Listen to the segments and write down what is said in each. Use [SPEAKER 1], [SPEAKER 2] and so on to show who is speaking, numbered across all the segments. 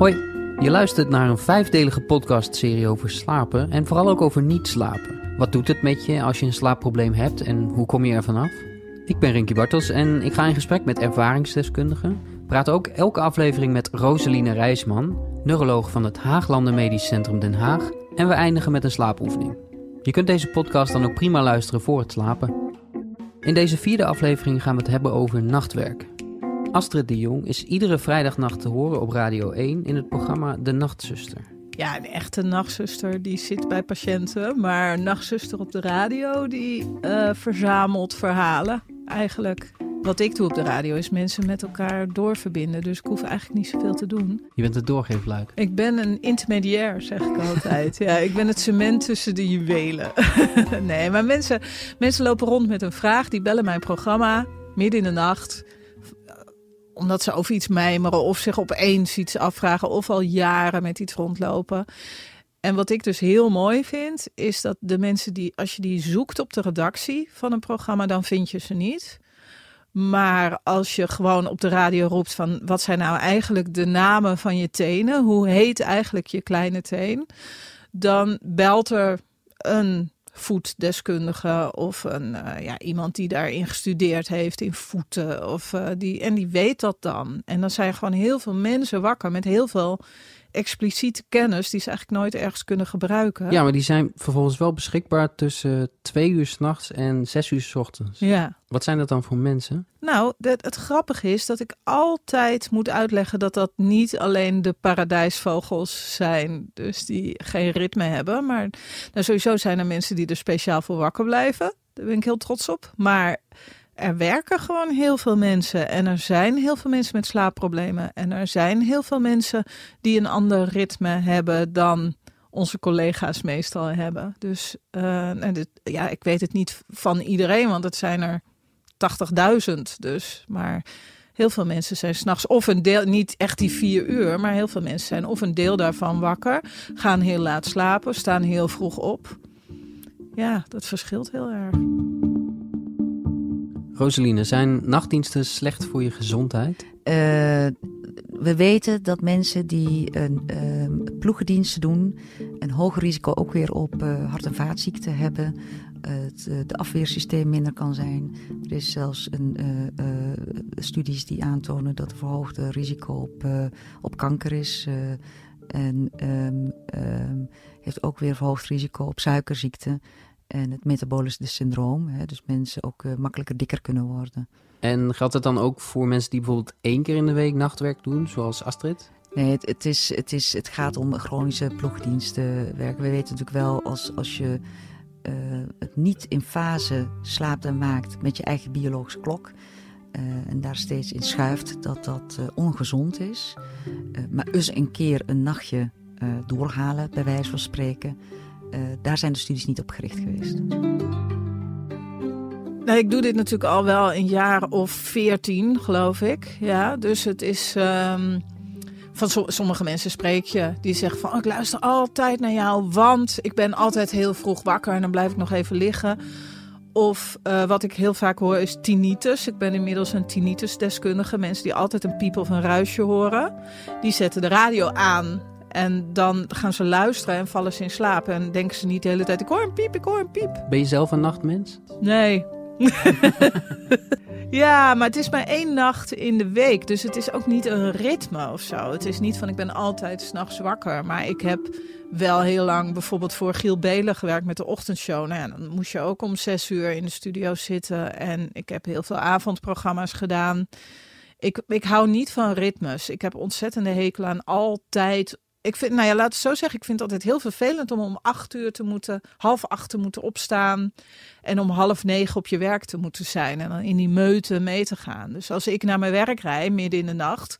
[SPEAKER 1] Hoi, je luistert naar een vijfdelige podcastserie over slapen en vooral ook over niet slapen. Wat doet het met je als je een slaapprobleem hebt en hoe kom je er vanaf? Ik ben Rinky Bartels en ik ga in gesprek met ervaringsdeskundigen. Praat ook elke aflevering met Roseline Rijsman, neuroloog van het Haaglanden Medisch Centrum Den Haag. En we eindigen met een slaapoefening. Je kunt deze podcast dan ook prima luisteren voor het slapen. In deze vierde aflevering gaan we het hebben over nachtwerk. Astrid de Jong is iedere vrijdagnacht te horen op Radio 1 in het programma De Nachtzuster.
[SPEAKER 2] Ja, een echte nachtzuster die zit bij patiënten. Maar een nachtzuster op de radio die eh, verzamelt verhalen. Eigenlijk wat ik doe op de radio is mensen met elkaar doorverbinden. Dus ik hoef eigenlijk niet zoveel te doen.
[SPEAKER 1] Je bent het doorgeefluik.
[SPEAKER 2] Ik ben een intermediair, zeg ik altijd. ja, ik ben het cement tussen de juwelen. nee, maar mensen, mensen lopen rond met een vraag. Die bellen mijn programma midden in de nacht omdat ze over iets mijmeren of zich opeens iets afvragen of al jaren met iets rondlopen. En wat ik dus heel mooi vind, is dat de mensen die, als je die zoekt op de redactie van een programma, dan vind je ze niet. Maar als je gewoon op de radio roept van wat zijn nou eigenlijk de namen van je tenen? Hoe heet eigenlijk je kleine teen? Dan belt er een voetdeskundige of een, uh, ja, iemand die daarin gestudeerd heeft in voeten. Of, uh, die, en die weet dat dan. En dan zijn gewoon heel veel mensen wakker met heel veel expliciete kennis die ze eigenlijk nooit ergens kunnen gebruiken.
[SPEAKER 1] Ja, maar die zijn vervolgens wel beschikbaar tussen twee uur s'nachts en zes uur s ochtends.
[SPEAKER 2] Ja.
[SPEAKER 1] Wat zijn dat dan voor mensen?
[SPEAKER 2] Nou, het, het grappige is dat ik altijd moet uitleggen dat dat niet alleen de paradijsvogels zijn, dus die geen ritme hebben. Maar nou, sowieso zijn er mensen die er speciaal voor wakker blijven. Daar ben ik heel trots op. Maar er werken gewoon heel veel mensen. En er zijn heel veel mensen met slaapproblemen. En er zijn heel veel mensen die een ander ritme hebben dan onze collega's meestal hebben. Dus uh, en dit, ja, ik weet het niet van iedereen, want het zijn er 80.000. Dus, maar heel veel mensen zijn s'nachts of een deel, niet echt die vier uur, maar heel veel mensen zijn of een deel daarvan wakker, gaan heel laat slapen, staan heel vroeg op. Ja, dat verschilt heel erg.
[SPEAKER 1] Roseline, zijn nachtdiensten slecht voor je gezondheid?
[SPEAKER 3] Uh, we weten dat mensen die een uh, ploegendiensten doen, een hoger risico ook weer op uh, hart- en vaatziekten hebben. Het de afweersysteem minder kan zijn. Er is zelfs een, studies die aantonen dat er verhoogde risico op, op kanker is. en um, heeft ook weer verhoogd risico op suikerziekte en het metabolische syndroom. Hè, dus mensen ook uh, makkelijker dikker kunnen worden.
[SPEAKER 1] En geldt het dan ook voor mensen die bijvoorbeeld één keer in de week nachtwerk doen, zoals Astrid?
[SPEAKER 3] Nee, het, het, is, het, is, het gaat om chronische ploegdiensten werken. We weten natuurlijk wel als, als je uh, het niet in fase slaapt en maakt met je eigen biologische klok. Uh, en daar steeds in schuift dat dat ongezond is. maar eens een keer een nachtje doorhalen, bij wijze van spreken uh, daar zijn de studies niet op gericht geweest.
[SPEAKER 2] Nou, ik doe dit natuurlijk al wel een jaar of veertien, geloof ik. Ja, dus het is. Um, van so sommige mensen spreek je die zeggen van oh, ik luister altijd naar jou, want ik ben altijd heel vroeg wakker en dan blijf ik nog even liggen. Of uh, wat ik heel vaak hoor is tinnitus. Ik ben inmiddels een tinnitusdeskundige. Mensen die altijd een piep of een ruisje horen. Die zetten de radio aan en dan gaan ze luisteren en vallen ze in slaap. En denken ze niet de hele tijd: ik hoor een piep, ik hoor een piep.
[SPEAKER 1] Ben je zelf een nachtmens?
[SPEAKER 2] Nee. ja, maar het is maar één nacht in de week. Dus het is ook niet een ritme of zo. Het is niet van ik ben altijd s'nachts wakker. Maar ik heb wel heel lang bijvoorbeeld voor Giel Belen gewerkt met de ochtendshow. Nou ja, dan moest je ook om zes uur in de studio zitten. En ik heb heel veel avondprogramma's gedaan. Ik, ik hou niet van ritmes. Ik heb ontzettende hekel aan altijd ik vind, nou ja, laat het zo zeggen. Ik vind het altijd heel vervelend om om acht uur te moeten, half acht te moeten opstaan. En om half negen op je werk te moeten zijn. En dan in die meute mee te gaan. Dus als ik naar mijn werk rijd, midden in de nacht.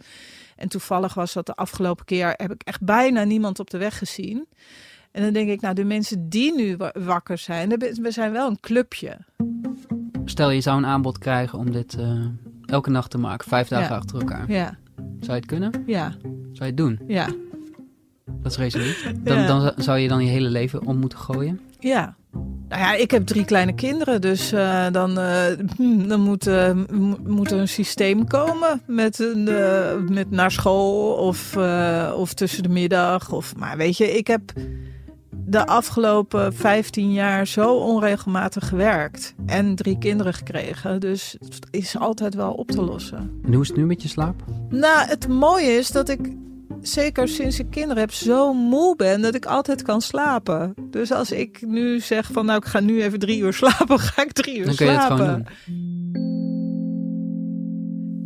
[SPEAKER 2] En toevallig was dat de afgelopen keer, heb ik echt bijna niemand op de weg gezien. En dan denk ik, nou, de mensen die nu wakker zijn, we zijn wel een clubje.
[SPEAKER 1] Stel, je zou een aanbod krijgen om dit uh, elke nacht te maken, vijf dagen
[SPEAKER 2] ja.
[SPEAKER 1] achter elkaar.
[SPEAKER 2] Ja.
[SPEAKER 1] Zou je het kunnen?
[SPEAKER 2] Ja.
[SPEAKER 1] Zou je het doen?
[SPEAKER 2] Ja.
[SPEAKER 1] Dat is resoluut. Dan, ja. dan zou je dan je hele leven om moeten gooien?
[SPEAKER 2] Ja. Nou ja, ik heb drie kleine kinderen, dus uh, dan, uh, dan moet, uh, moet er een systeem komen met, een, met naar school of, of tussen de middag. Of, maar weet je, ik heb de afgelopen 15 jaar zo onregelmatig gewerkt en drie kinderen gekregen. Dus het is altijd wel op te lossen.
[SPEAKER 1] En hoe is het nu met je slaap?
[SPEAKER 2] Nou, het mooie is dat ik zeker sinds ik kinderen heb, zo moe ben dat ik altijd kan slapen. Dus als ik nu zeg van nou ik ga nu even drie uur slapen, ga ik drie uur Dan slapen. Kun je het,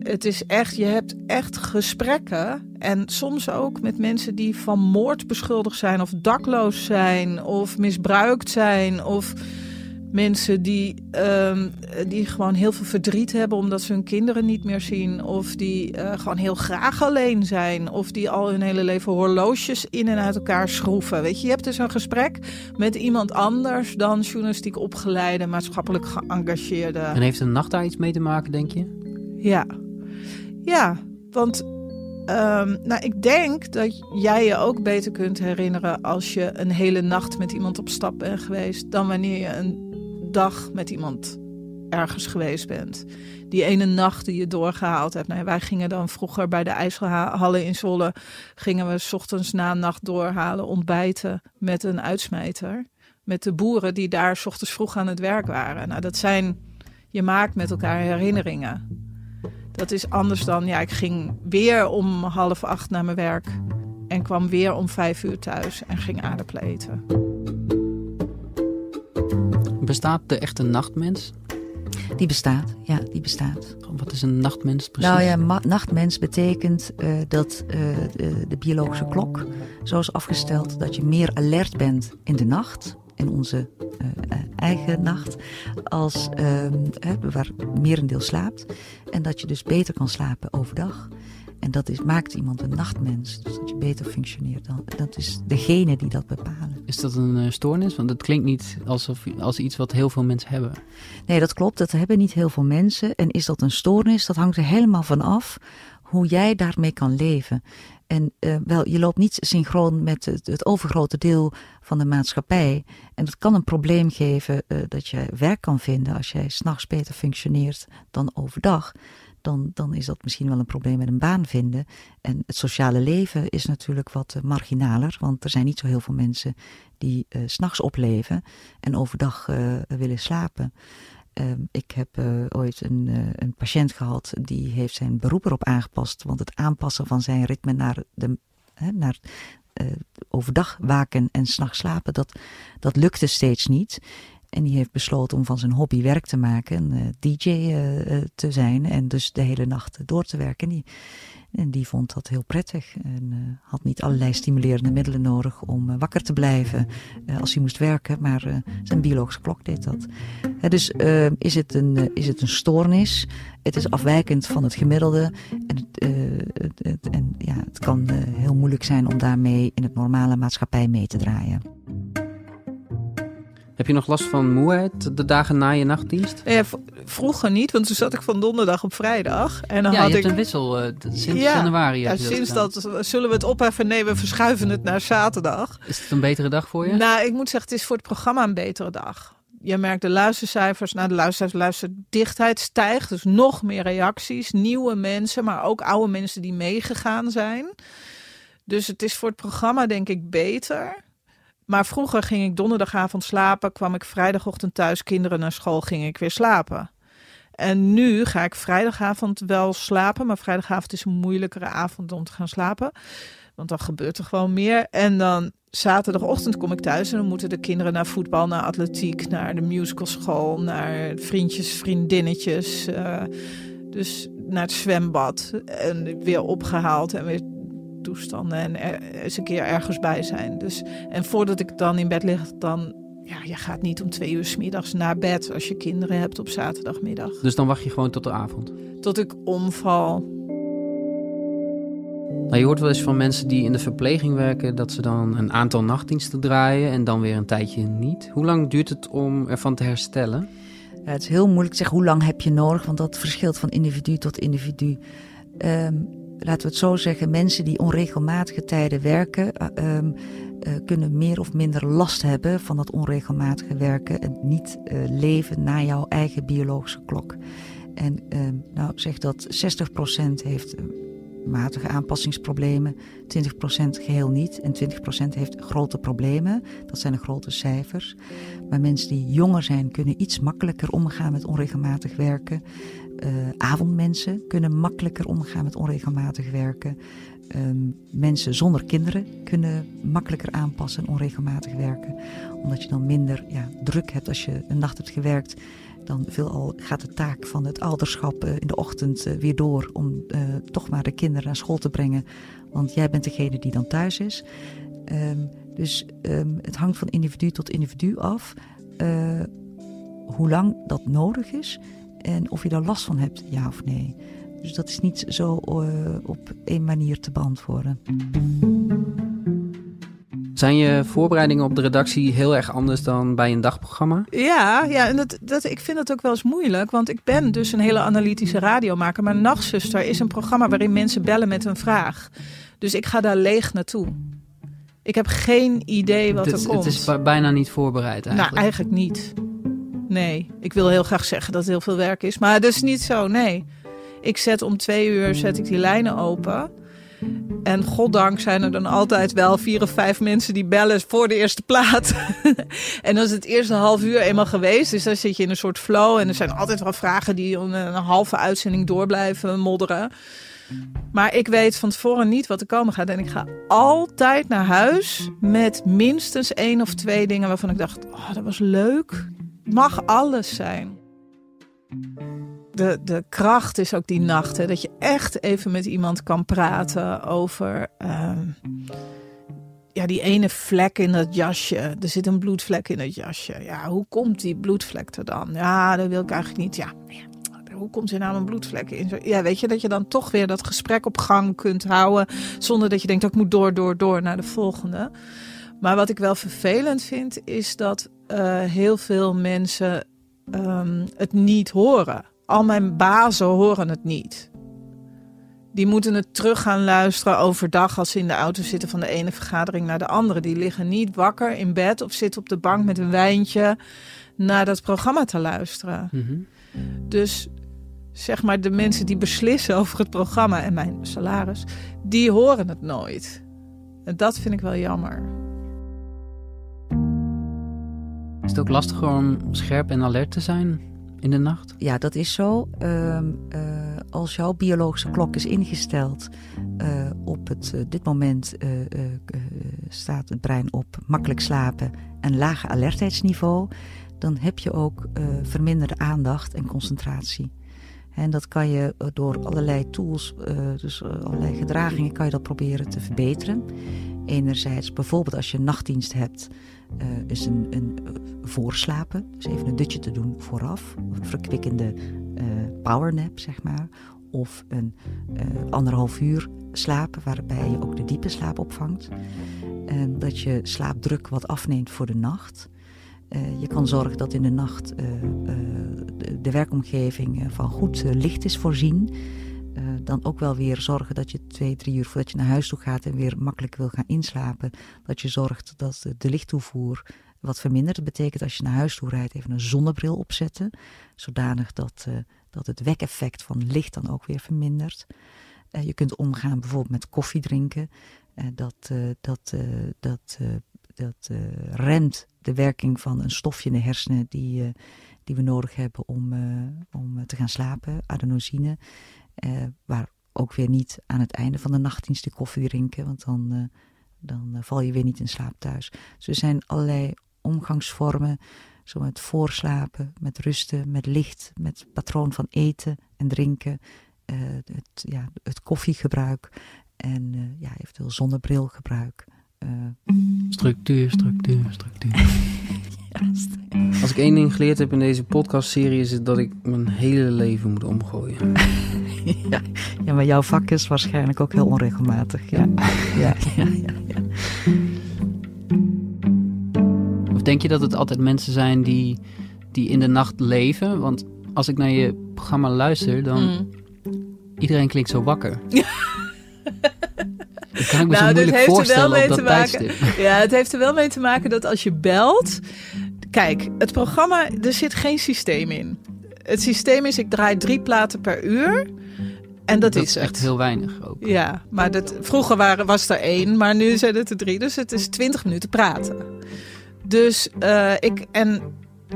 [SPEAKER 2] het is echt, je hebt echt gesprekken. En soms ook met mensen die van moord beschuldigd zijn, of dakloos zijn, of misbruikt zijn, of mensen die, um, die gewoon heel veel verdriet hebben omdat ze hun kinderen niet meer zien. Of die uh, gewoon heel graag alleen zijn. Of die al hun hele leven horloges in en uit elkaar schroeven. Weet je, je hebt dus een gesprek met iemand anders dan journalistiek opgeleide, maatschappelijk geëngageerde.
[SPEAKER 1] En heeft een nacht daar iets mee te maken, denk je?
[SPEAKER 2] Ja. Ja, want um, nou, ik denk dat jij je ook beter kunt herinneren als je een hele nacht met iemand op stap bent geweest, dan wanneer je een dag met iemand ergens geweest bent. Die ene nacht die je doorgehaald hebt. Nou, wij gingen dan vroeger bij de IJsselhallen in Zwolle... gingen we s ochtends na nacht doorhalen, ontbijten met een uitsmijter. Met de boeren die daar s ochtends vroeg aan het werk waren. Nou, dat zijn... Je maakt met elkaar herinneringen. Dat is anders dan... Ja, ik ging weer om half acht naar mijn werk... en kwam weer om vijf uur thuis en ging aardappelen eten.
[SPEAKER 1] Bestaat de echte nachtmens?
[SPEAKER 3] Die bestaat, ja, die bestaat.
[SPEAKER 1] Wat is een nachtmens precies?
[SPEAKER 3] Nou ja, nachtmens betekent uh, dat uh, de, de, biologische klok zo is afgesteld dat je meer alert bent in de nacht, in onze uh, eigen nacht, als waar merendeel slaapt. En dat je dus beter kan slapen overdag. En dat is, maakt iemand een nachtmens. Dus dat je beter functioneert. Dan, dat is degene die dat bepalen.
[SPEAKER 1] Is dat een uh, stoornis? Want het klinkt niet alsof, als iets wat heel veel mensen hebben.
[SPEAKER 3] Nee, dat klopt. Dat hebben niet heel veel mensen. En is dat een stoornis? Dat hangt er helemaal van af hoe jij daarmee kan leven. En uh, wel, je loopt niet synchroon met het, het, overgrote deel van de maatschappij. En dat kan een probleem geven uh, dat je werk kan vinden als jij s'nachts beter functioneert dan overdag dan, dan is dat misschien wel een probleem met een baan vinden. En het sociale leven is natuurlijk wat uh, marginaler, want er zijn niet zo heel veel mensen die uh, s'nachts opleven en overdag uh, willen slapen. Ehm, ik heb ooit een, een patiënt gehad die heeft zijn beroep erop aangepast, want het aanpassen van zijn ritme naar, de, naar overdag waken en s'nachts slapen, dat, dat lukte steeds niet. En die heeft besloten om van zijn hobby werk te maken, uh, DJ uh, te zijn en dus de hele nacht door te werken. En die, en die vond dat heel prettig en had niet allerlei stimulerende middelen nodig om wakker te blijven als hij moest werken, maar zijn biologische klok deed dat. dus is, het een, is het een stoornis? Het is afwijkend van het gemiddelde en, het, het, en ja, het kan heel moeilijk zijn om daarmee in het normale maatschappij mee te draaien.
[SPEAKER 1] Heb je nog last van moeheid de dagen na je nachtdienst?
[SPEAKER 2] Ja, vroeger niet, want toen zat ik van donderdag op vrijdag. En dan
[SPEAKER 1] ja,
[SPEAKER 2] had
[SPEAKER 1] je
[SPEAKER 2] ik
[SPEAKER 1] een wissel uh, sinds januari.
[SPEAKER 2] Ja, sinds dat, zullen we het opheffen? Nee, we verschuiven het naar zaterdag.
[SPEAKER 1] Is het een betere dag voor je?
[SPEAKER 2] Nou, ik moet zeggen, het is voor het programma een betere dag. Je merkt de luistercijfers, nou de luistercijfers, luisterdichtheid stijgt. Dus nog meer reacties, nieuwe mensen, maar ook oude mensen die meegegaan zijn. Dus het is voor het programma denk ik beter. Maar vroeger ging ik donderdagavond slapen, kwam ik vrijdagochtend thuis, kinderen naar school, ging ik weer slapen. En nu ga ik vrijdagavond wel slapen, maar vrijdagavond is een moeilijkere avond om te gaan slapen. Want dan gebeurt er gewoon meer. En dan zaterdagochtend kom ik thuis en dan moeten de kinderen naar voetbal, naar atletiek, naar de musicalschool, naar vriendjes, vriendinnetjes. Uh, dus naar het zwembad. En weer opgehaald en weer toestanden en er, eens een keer ergens bij zijn. Dus, en voordat ik dan in bed lig, dan ja, je gaat niet om twee uur s middags naar bed als je kinderen hebt op zaterdagmiddag.
[SPEAKER 1] Dus dan wacht je gewoon tot de avond?
[SPEAKER 2] Tot ik omval.
[SPEAKER 1] Nou, je hoort wel eens van mensen die in de verpleging werken dat ze dan een aantal nachtdiensten draaien en dan weer een tijdje niet. Hoe lang duurt het om ervan te herstellen?
[SPEAKER 3] Ja, het is heel moeilijk te zeggen hoe lang heb je nodig, want dat verschilt van individu tot individu. Um, laten we het zo zeggen, mensen die onregelmatige tijden werken, uh, kunnen meer of minder last hebben van dat onregelmatige werken en niet leven naar jouw eigen biologische klok. En ehm, nou zeg dat 60% heeft matige aanpassingsproblemen, 20% geheel niet en 20% heeft grote problemen. Dat zijn de grote cijfers. Maar mensen die jonger zijn kunnen iets makkelijker omgaan met onregelmatig werken. Uh, avondmensen kunnen makkelijker omgaan met onregelmatig werken. Ehm, mensen zonder kinderen kunnen makkelijker aanpassen en onregelmatig werken. Omdat je dan minder ja, druk hebt als je een nacht hebt gewerkt dan veelal gaat de taak van het ouderschap eh, in de ochtend eh, weer door om toch maar de kinderen naar school te brengen. Want jij bent degene die dan thuis is. Um, dus um, het hangt van individu tot individu af hoe lang dat nodig is en of je daar last van hebt, ja of nee. Dus dat is niet zo uh, op één manier te beantwoorden.
[SPEAKER 1] Zijn je voorbereidingen op de redactie heel erg anders dan bij een dagprogramma?
[SPEAKER 2] Ja, ja en dat, dat, ik vind het ook wel eens moeilijk. Want ik ben dus een hele analytische radiomaker. Maar Nachtzuster is een programma waarin mensen bellen met een vraag. Dus ik ga daar leeg naartoe. Ik heb geen idee wat
[SPEAKER 1] het,
[SPEAKER 2] er komt.
[SPEAKER 1] Het is bijna niet voorbereid eigenlijk.
[SPEAKER 2] Nou, eigenlijk niet. Nee, ik wil heel graag zeggen dat het heel veel werk is. Maar dat is niet zo, nee. Ik zet om twee uur zet ik die lijnen open... En goddank zijn er dan altijd wel vier of vijf mensen die bellen voor de eerste plaat. en is het eerste half uur eenmaal geweest. Dus dan zit je in een soort flow. En er zijn altijd wel vragen die een, een halve uitzending door blijven modderen. Maar ik weet van tevoren niet wat er komen gaat. En ik ga altijd naar huis met minstens één of twee dingen waarvan ik dacht: oh, dat was leuk. Mag alles zijn de, de kracht is ook die nacht. Dat je echt even met iemand kan praten over. Uh, ja, die ene vlek in dat jasje. Er zit een bloedvlek in het jasje. Ja, hoe komt die bloedvlek er dan? Ja, dat wil ik eigenlijk niet. Ja, hoe komt er nou een bloedvlek in? Ja, weet je, dat je dan toch weer dat gesprek op gang kunt houden. Zonder dat je denkt, dat ik moet door, door, door naar de volgende. Maar wat ik wel vervelend vind, is dat uh, heel veel mensen um, het niet horen al mijn bazen horen het niet. Die moeten het terug gaan luisteren overdag als ze in de auto zitten van de ene vergadering naar de andere. Die liggen niet wakker in bed of zitten op de bank met een wijntje naar dat programma te luisteren. Mhm. Dus zeg maar de mensen die beslissen over het programma en mijn salaris, die horen het nooit. En dat vind ik wel jammer.
[SPEAKER 1] Is het ook lastiger om scherp en alert te zijn in de nacht?
[SPEAKER 3] Ja, dat is zo. Ehm, eh, als jouw biologische klok is ingesteld uh, op het, uh, dit moment staat het brein op makkelijk slapen en lage alertheidsniveau, dan heb je ook verminderde aandacht en concentratie. En dat kan je door allerlei tools, dus allerlei gedragingen, kan je dat proberen te verbeteren. Enerzijds bijvoorbeeld als je nachtdienst hebt, uh, is een, een uh, voorslapen. Dus even een dutje te doen vooraf. Een verkwikkende uh, powernap, zeg maar. Of een anderhalf uur slapen, waarbij je ook de diepe slaap opvangt. En dat je slaapdruk wat afneemt voor de nacht. je kan zorgen dat in de nacht de, werkomgeving van goed licht is voorzien. Uh, dan ook wel weer zorgen dat je twee, drie uur voordat je naar huis toe gaat en weer makkelijk wil gaan inslapen, dat je zorgt dat de, lichttoevoer wat vermindert. Dat betekent als je naar huis toe rijdt even een zonnebril opzetten, zodanig dat, uh, dat het wekeffect van licht dan ook weer vermindert. Uh, je kunt omgaan bijvoorbeeld met koffie drinken. dat dat, dat, dat remt de werking van een stofje in de hersenen die, die we nodig hebben om, om te gaan slapen, adenosine. Uh, waar ook weer niet aan het einde van de nachtdienst de koffie drinken, want dan, uh, dan uh, val je weer niet in slaap thuis. Dus er zijn allerlei omgangsvormen, zo met voorslapen, met rusten, met licht, met patroon van eten en drinken, het, ja, het koffiegebruik en ja, eventueel zonnebrilgebruik.
[SPEAKER 1] structuur, structuur, structuur. Als ik één ding geleerd heb in deze podcastserie is het dat ik mijn hele leven moet omgooien.
[SPEAKER 3] ja, ja, maar jouw vak is waarschijnlijk ook heel onregelmatig. Ja. ja, ja, ja,
[SPEAKER 1] Of denk je dat het altijd mensen zijn die, die in de nacht leven? Want als ik naar je programma luister, dan... Mm. Iedereen klinkt zo wakker. Dat kan ik me
[SPEAKER 2] Nou,
[SPEAKER 1] zo
[SPEAKER 2] heeft er wel mee te maken. Ja, het heeft er wel mee te maken dat als je belt. Kijk, het programma, er zit geen systeem in. Het systeem is, ik draai drie platen per uur. En dat,
[SPEAKER 1] Dat
[SPEAKER 2] is het.
[SPEAKER 1] echt heel weinig ook.
[SPEAKER 2] Ja, maar dat, vroeger waren, was er één, maar nu zijn het er drie. Dus het is twintig minuten praten. Dus eh, ik. En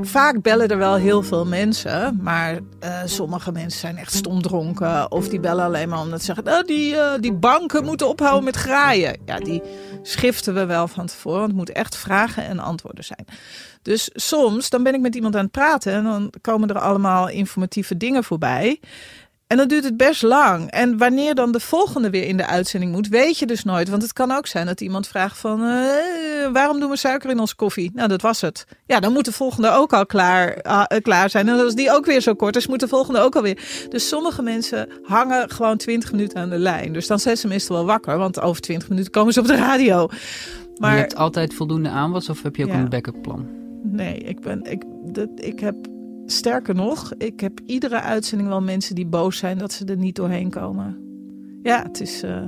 [SPEAKER 2] vaak bellen er wel heel veel mensen. Maar eh, sommige mensen zijn echt stomdronken. Of die bellen alleen maar omdat ze zeggen. Oh, die, eh, die banken moeten ophouden met graaien. Ja, die schiften we wel van tevoren. Want het moet echt vragen en antwoorden zijn. Dus soms dan ben ik met iemand aan het praten. En dan komen er allemaal informatieve dingen voorbij. En dan duurt het best lang. En wanneer dan de volgende weer in de uitzending moet, weet je dus nooit. Want het kan ook zijn dat iemand vraagt van... eh, waarom doen we suiker in onze koffie? Nou, dat was het. Ja, dan moet de volgende ook al klaar, ah, eh, klaar zijn. En als die ook weer zo kort is, moet de volgende ook alweer. Dus sommige mensen hangen gewoon 20 minuten aan de lijn. Dus dan zijn ze meestal wel wakker. Want over 20 minuten komen ze op de radio.
[SPEAKER 1] Maar...
[SPEAKER 2] Maar
[SPEAKER 1] Je hebt altijd voldoende aanwas of heb je ook
[SPEAKER 2] Ja.
[SPEAKER 1] een backup plan?
[SPEAKER 2] Nee, ik ben. Ik, dat, ik heb. Sterker nog, ik heb iedere uitzending wel mensen die boos zijn dat ze er niet doorheen komen. Ja, het is. eh,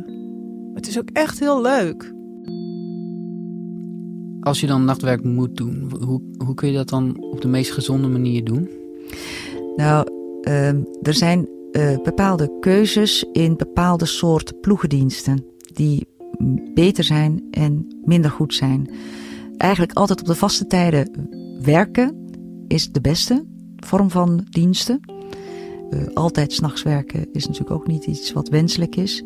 [SPEAKER 2] het is ook echt heel leuk.
[SPEAKER 1] Als je dan nachtwerk moet doen, hoe, hoe kun je dat dan op de meest gezonde manier doen?
[SPEAKER 3] Nou, ehm, er zijn eh, bepaalde keuzes in bepaalde soorten ploegendiensten die beter zijn en minder goed zijn. Eigenlijk altijd op de vaste tijden werken is de beste vorm van diensten. Eh, altijd s'nachts werken is natuurlijk ook niet iets wat wenselijk is.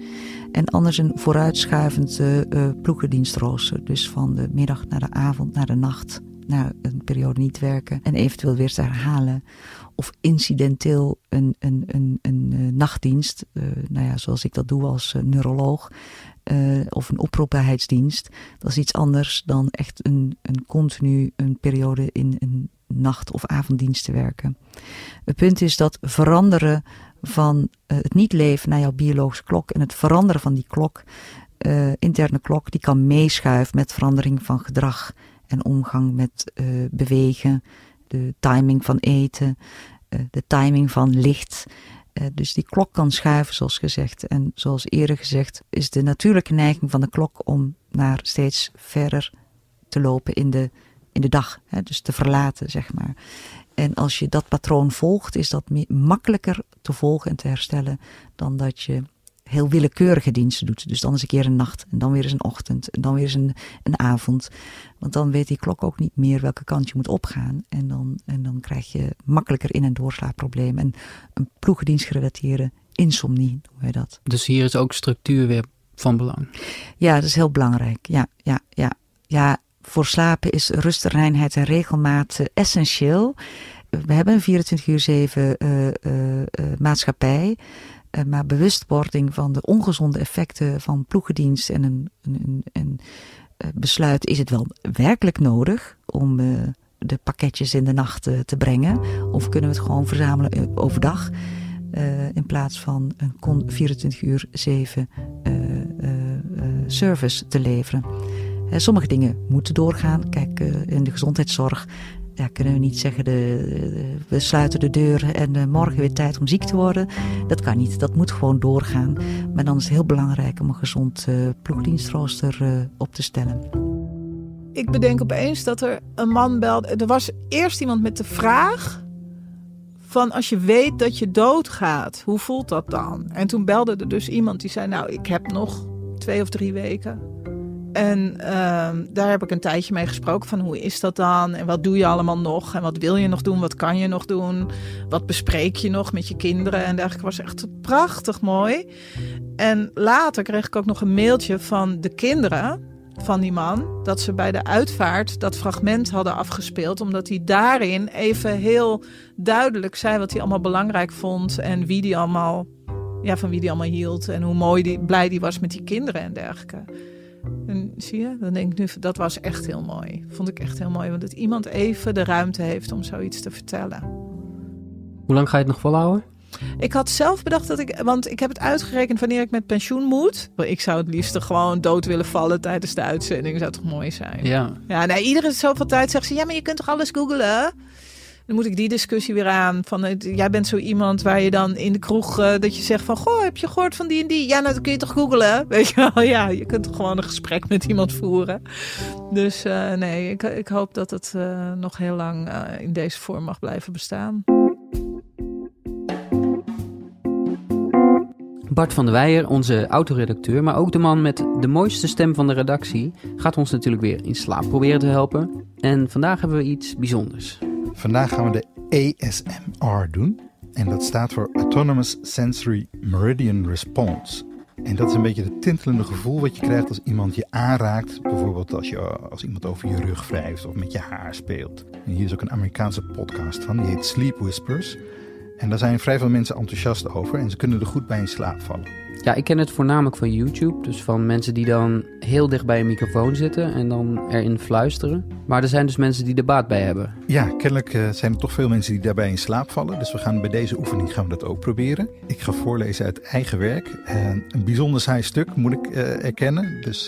[SPEAKER 3] En anders een vooruitschuivend eh, ploegendienstrooster. Dus van de middag naar de avond, naar de nacht, naar een periode niet werken. En eventueel weer te herhalen of incidenteel een, een, een, een nachtdienst, nou ja, zoals ik dat doe als neuroloog, eh, of een oproepbaarheidsdienst. Dat is iets anders dan echt een, een continu een periode in een nacht- of avonddienst te werken. Het punt is dat veranderen van eh, het niet leven naar jouw biologische klok en het veranderen van die klok, eh, interne klok, die kan meeschuiven met verandering van gedrag en omgang met bewegen, de timing van eten, de timing van licht. Eh, dus die klok kan schuiven, zoals gezegd. En zoals eerder gezegd, is de natuurlijke neiging van de klok om naar steeds verder te lopen in de, in de dag. Hè, dus te verlaten, zeg maar. En als je dat patroon volgt, is dat makkelijker te volgen en te herstellen dan dat je heel willekeurige diensten doet. Dus dan eens een keer een nacht en dan weer eens een ochtend en dan weer eens een, een avond. Want dan weet die klok ook niet meer welke kant je moet opgaan. En dan, en dan krijg je makkelijker in- en doorslaapprobleem. En een ploegendienstgerelateerde insomnie noemen wij dat.
[SPEAKER 1] Dus hier is ook structuur weer van belang.
[SPEAKER 3] Ja, dat is heel belangrijk. Ja, ja, ja. Ja, voor slapen is rust, reinheid en regelmaat eh, essentieel. We hebben een 24 uur 7 eh, eh, eh, maatschappij. Eh, maar bewustwording van de ongezonde effecten van ploegendienst en een, een, eh, besluit: is het wel werkelijk nodig om eh, de pakketjes in de nacht te brengen? Of kunnen we het gewoon verzamelen overdag? in plaats van een kon 24 uur 7 eh, eh, eh, service te leveren. Sommige dingen moeten doorgaan. Kijk, in de gezondheidszorg ja, kunnen we niet zeggen, de, we sluiten de deur en eh, morgen weer tijd om ziek te worden. Dat kan niet, dat moet gewoon doorgaan. Maar dan is het heel belangrijk om een gezond eh ploegdienstrooster eh, op te stellen.
[SPEAKER 2] Ik bedenk opeens dat er een man belde. Er was eerst iemand met de vraag van als je weet dat je doodgaat, hoe voelt dat dan? En toen belde er dus iemand die zei, nou, ik heb nog twee of drie weken. En ehm, daar heb ik een tijdje mee gesproken van hoe is dat dan? En wat doe je allemaal nog? En wat wil je nog doen? Wat kan je nog doen? Wat bespreek je nog met je kinderen? En dergelijke was echt prachtig mooi. En later kreeg ik ook nog een mailtje van de kinderen van die man. Dat ze bij de uitvaart dat fragment hadden afgespeeld. Omdat hij daarin even heel duidelijk zei wat hij allemaal belangrijk vond. En wie die allemaal, ja, van wie die allemaal hield. En hoe mooi die, blij die was met die kinderen en dergelijke. En zie je, dan denk ik nu, dat was echt heel mooi. Vond ik echt heel mooi. Want dat iemand even de ruimte heeft om zoiets te vertellen.
[SPEAKER 1] Hoe lang ga je het nog volhouden?
[SPEAKER 2] Ik had zelf bedacht dat ik, want ik heb het uitgerekend wanneer ik met pensioen moet. Ik zou het liefst gewoon dood willen vallen tijdens de uitzending. Zou toch mooi zijn?
[SPEAKER 1] Ja.
[SPEAKER 2] Ja, iedere zoveel tijd zegt ze, ja, maar je kunt toch alles googelen? Dan moet ik die discussie weer aan. Van, het- jij bent zo iemand waar je dan in de kroeg... eh, dat je zegt van, goh, heb je gehoord van die en die? Ja, nou, dan kun je toch googlen? Weet je wel, ja, je kunt toch gewoon een gesprek met iemand voeren. Dus eh, nee, ik, ik hoop dat het eh, nog heel lang eh, in deze vorm mag blijven bestaan.
[SPEAKER 1] Bart van der Weijer, onze autoredacteur, maar ook de man met de mooiste stem van de redactie, gaat ons natuurlijk weer in slaap proberen te helpen. En vandaag hebben we iets bijzonders.
[SPEAKER 4] Vandaag gaan we de ASMR doen. En dat staat voor Autonomous Sensory Meridian Response. En dat is een beetje het tintelende gevoel wat je krijgt als iemand je aanraakt. Bijvoorbeeld als, je, als iemand over je rug wrijft of met je haar speelt. Hier is ook een Amerikaanse podcast van, die heet Sleep Whispers. En daar zijn vrij veel mensen enthousiast over en ze kunnen er goed bij in slaap vallen.
[SPEAKER 1] Ja, ik ken het voornamelijk van YouTube, dus van mensen die dan heel dicht bij een microfoon zitten en dan erin fluisteren. Maar er zijn dus mensen die er baat bij hebben.
[SPEAKER 4] Ja, kennelijk eh, zijn er toch veel mensen die daarbij in slaap vallen. Dus we gaan bij deze oefening gaan we dat ook proberen. Ik ga voorlezen uit eigen werk. Eh, een bijzonder saai stuk, moet ik eh, erkennen. Dus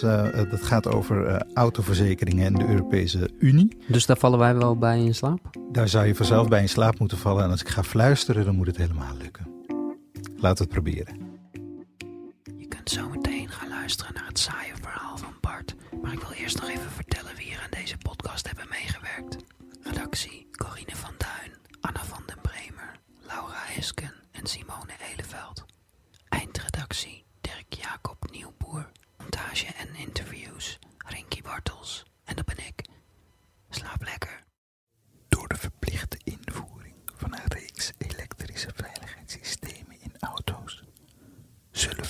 [SPEAKER 4] dat gaat over autoverzekeringen en de Europese Unie.
[SPEAKER 1] Dus daar vallen wij wel bij in slaap.
[SPEAKER 4] Daar zou je vanzelf bij in slaap moeten vallen. En als ik ga fluisteren, dan moet het helemaal lukken. Laten we het proberen.
[SPEAKER 1] Je kunt zo meteen gaan luisteren naar Hesken en Simone Eleveld. Eindredactie Dirk Jacob Nieuwboer. Montage en interviews Rinky Bartels. En dat ben ik. Slaap lekker.
[SPEAKER 4] Door de verplichte invoering van een reeks elektrische veiligheidssystemen in auto's zullen